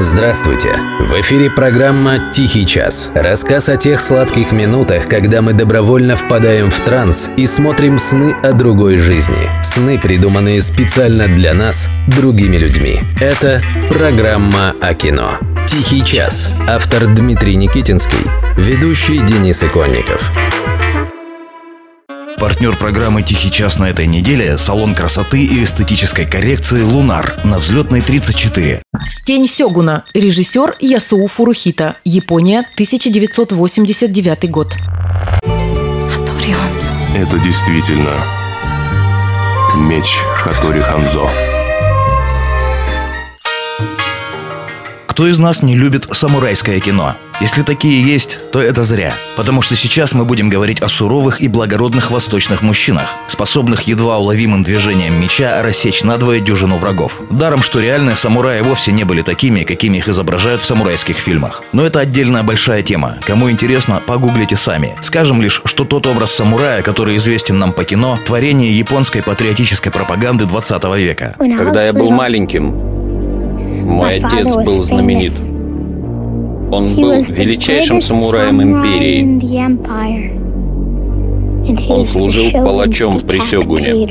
Здравствуйте! В эфире программа «Тихий час». Рассказ о тех сладких минутах, когда мы добровольно впадаем в транс и смотрим сны о другой жизни. Сны, придуманные специально для нас, другими людьми. Это программа о кино. «Тихий час». Автор Дмитрий Никитинский. Ведущий Денис Иконников. Партнер программы «Тихий час» на этой неделе – салон красоты и эстетической коррекции «Лунар» на взлетной 34. Тень Сёгуна. Режиссер Ясуу Фурухита. Япония, 1989 год. Это действительно меч Хатори Ханзо. Кто из нас не любит самурайское кино? Если такие есть, то это зря. Потому что сейчас мы будем говорить о суровых и благородных восточных мужчинах, способных едва уловимым движением меча рассечь надвое дюжину врагов. Даром, что реальные самураи вовсе не были такими, какими их изображают в самурайских фильмах. Но это отдельная большая тема. Кому интересно, погуглите сами. Скажем лишь, что тот образ самурая, который известен нам по кино, творение японской патриотической пропаганды 20 века. Когда я был маленьким, мой отец был знаменит. Он был величайшим самураем империи. Он служил палачом при Сёгуне.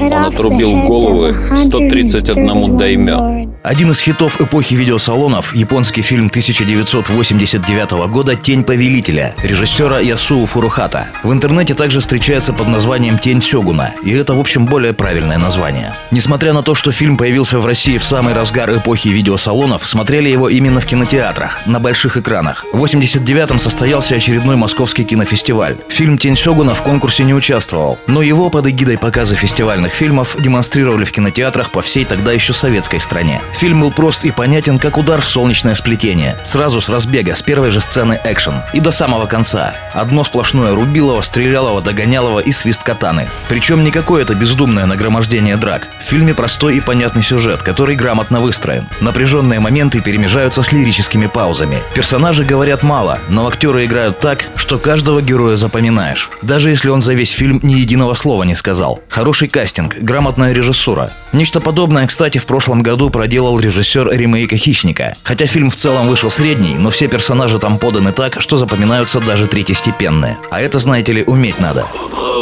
Он отрубил головы 131 даймё. Один из хитов эпохи видеосалонов – японский фильм 1989 года «Тень повелителя» режиссера Ясуу Фурухата. В интернете также встречается под названием «Тень Сёгуна», и это, в общем, более правильное название. Несмотря на то, что фильм появился в России в самый разгар эпохи видеосалонов, смотрели его именно в кинотеатрах, на больших экранах. В 89-м состоялся очередной московский кинофестиваль. Фильм «Тень Сёгуна» в конкурсе не участвовал, но его под эгидой показа фестивальных фильмов демонстрировали в кинотеатрах по всей тогда еще советской стране. Фильм был прост и понятен, как удар в солнечное сплетение. Сразу с разбега, с первой же сцены экшен. И до самого конца. Одно сплошное рубилово, стрелялово, догонялово и свист катаны. Причем не какое-то бездумное нагромождение драк. В фильме простой и понятный сюжет, который грамотно выстроен. Напряженные моменты перемежаются с лирическими паузами. Персонажи говорят мало, но актеры играют так, что каждого героя запоминаешь. Даже если он за весь фильм ни единого слова не сказал. Хороший кастинг, грамотная режиссура. Нечто подобное, кстати, в прошлом году проделал режиссер ремейка «Хищника». Хотя фильм в целом вышел средний, но все персонажи там поданы так, что запоминаются даже третьестепенные. А это, знаете ли, уметь надо.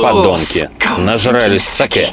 Подонки. Нажрались саке.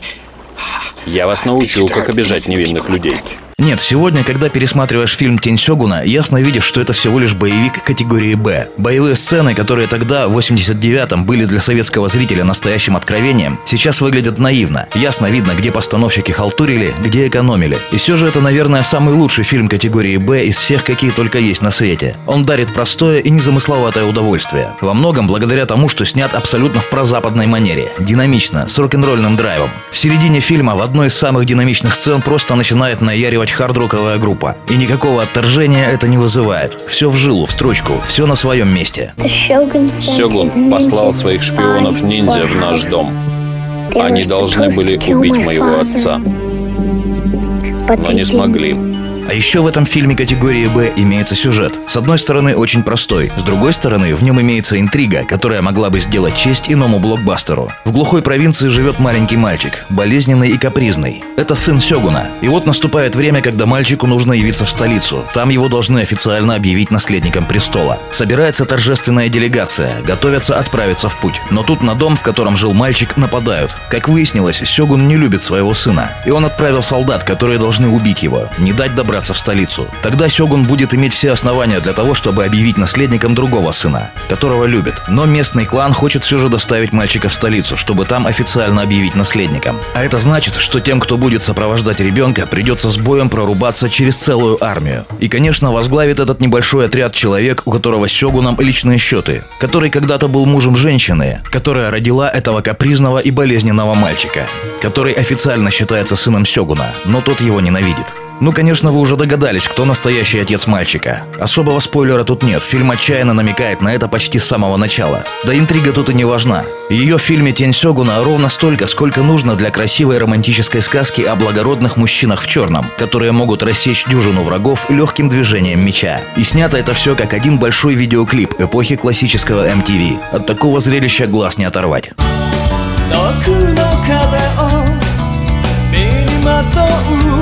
Я вас научу, как обижать невинных людей. Нет, сегодня, когда пересматриваешь фильм «Тень Сёгуна», ясно видишь, что это всего лишь боевик категории «Б». Боевые сцены, которые тогда, в 89-м, были для советского зрителя настоящим откровением, сейчас выглядят наивно. Ясно видно, где постановщики халтурили, где экономили. И все же это, наверное, самый лучший фильм категории «Б» из всех, какие только есть на свете. Он дарит простое и незамысловатое удовольствие. Во многом благодаря тому, что снят абсолютно в прозападной манере. Динамично, с рок-н-ролльным драйвом. В середине фильма в одной из самых динамичных сцен просто начинает наяривать хардроковая группа. И никакого отторжения это не вызывает. Все в жилу, в строчку, все на своем месте. Сёгун послал своих шпионов-ниндзя в наш дом. Они должны были убить моего отца, но не смогли. А еще в этом фильме категории «Б» имеется сюжет. С одной стороны, очень простой. С другой стороны, в нем имеется интрига, которая могла бы сделать честь иному блокбастеру. В глухой провинции живет маленький мальчик, болезненный и капризный. Это сын Сёгуна. И вот наступает время, когда мальчику нужно явиться в столицу. Там его должны официально объявить наследником престола. Собирается торжественная делегация, готовятся отправиться в путь. Но тут на дом, в котором жил мальчик, нападают. Как выяснилось, Сёгун не любит своего сына. И он отправил солдат, которые должны убить его, не дать добра добраться в столицу. Тогда Сёгун будет иметь все основания для того, чтобы объявить наследником другого сына, которого любит. Но местный клан хочет все же доставить мальчика в столицу, чтобы там официально объявить наследником. А это значит, что тем, кто будет сопровождать ребенка, придется с боем прорубаться через целую армию. И, конечно, возглавит этот небольшой отряд человек, у которого с Сёгуном личные счеты, который когда-то был мужем женщины, которая родила этого капризного и болезненного мальчика, который официально считается сыном Сёгуна, но тот его ненавидит. Ну, конечно, вы уже догадались, кто настоящий отец мальчика. Особого спойлера тут нет, фильм отчаянно намекает на это почти с самого начала. Да интрига тут и не важна. Ее в фильме «Тень Сёгуна» ровно столько, сколько нужно для красивой романтической сказки о благородных мужчинах в черном, которые могут рассечь дюжину врагов легким движением меча. И снято это все как один большой видеоклип эпохи классического MTV. От такого зрелища глаз не оторвать. あなたに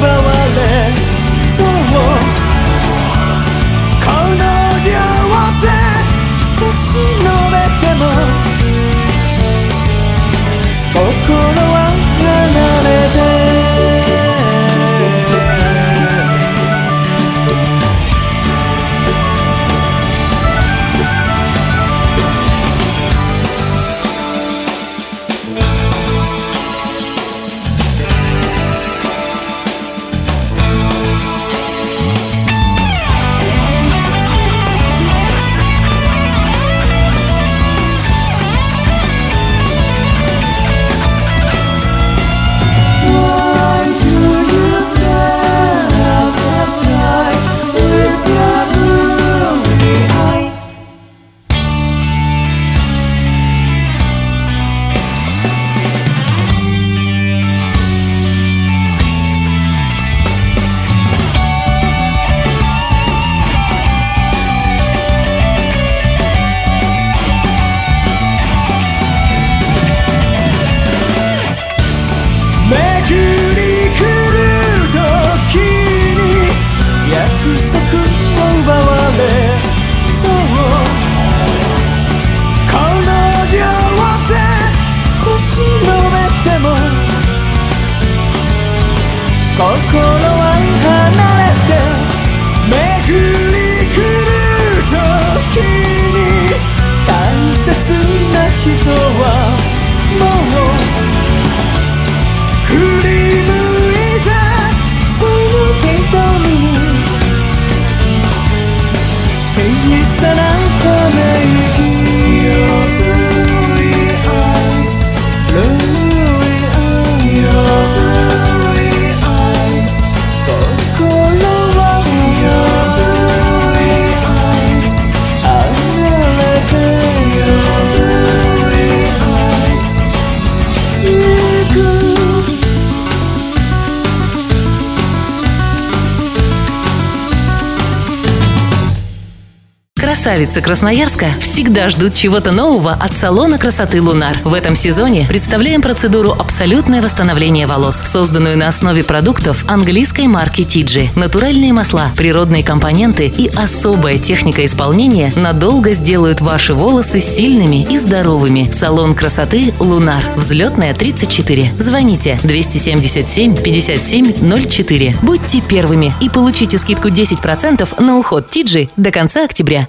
奪われ you. Красавицы Красноярска всегда ждут чего-то нового от салона красоты «Лунар». В этом сезоне представляем процедуру «Абсолютное восстановление волос», созданную на основе продуктов английской марки Тиджи. Натуральные масла, природные компоненты и особая техника исполнения надолго сделают ваши волосы сильными и здоровыми. Салон красоты «Лунар». Взлетная 34. Звоните 277 57 04. Будьте первыми и получите скидку 10% на уход Тиджи до конца октября.